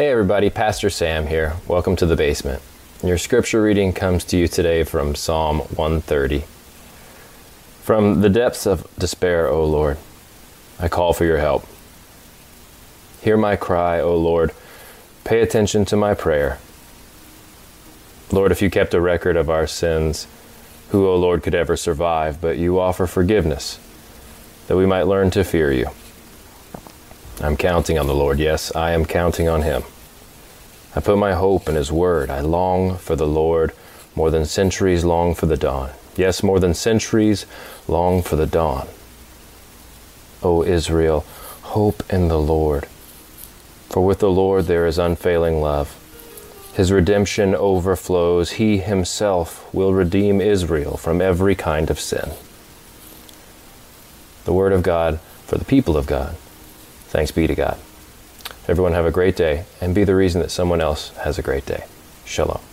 Hey everybody, Pastor Sam here. Welcome to the basement. Your scripture reading comes to you today from Psalm 130. From the depths of despair, O Lord, I call for your help. Hear my cry, O Lord. Pay attention to my prayer. Lord, if you kept a record of our sins, who, O Lord, could ever survive? But you offer forgiveness, that we might learn to fear you. I'm counting on the Lord. Yes, I am counting on him. I put my hope in his word. I long for the Lord more than centuries long for the dawn. Yes, more than centuries long for the dawn. O Israel, hope in the Lord. For with the Lord there is unfailing love. His redemption overflows. He himself will redeem Israel from every kind of sin. The Word of God for the people of God. Thanks be to God. Everyone have a great day and be the reason that someone else has a great day. Shalom.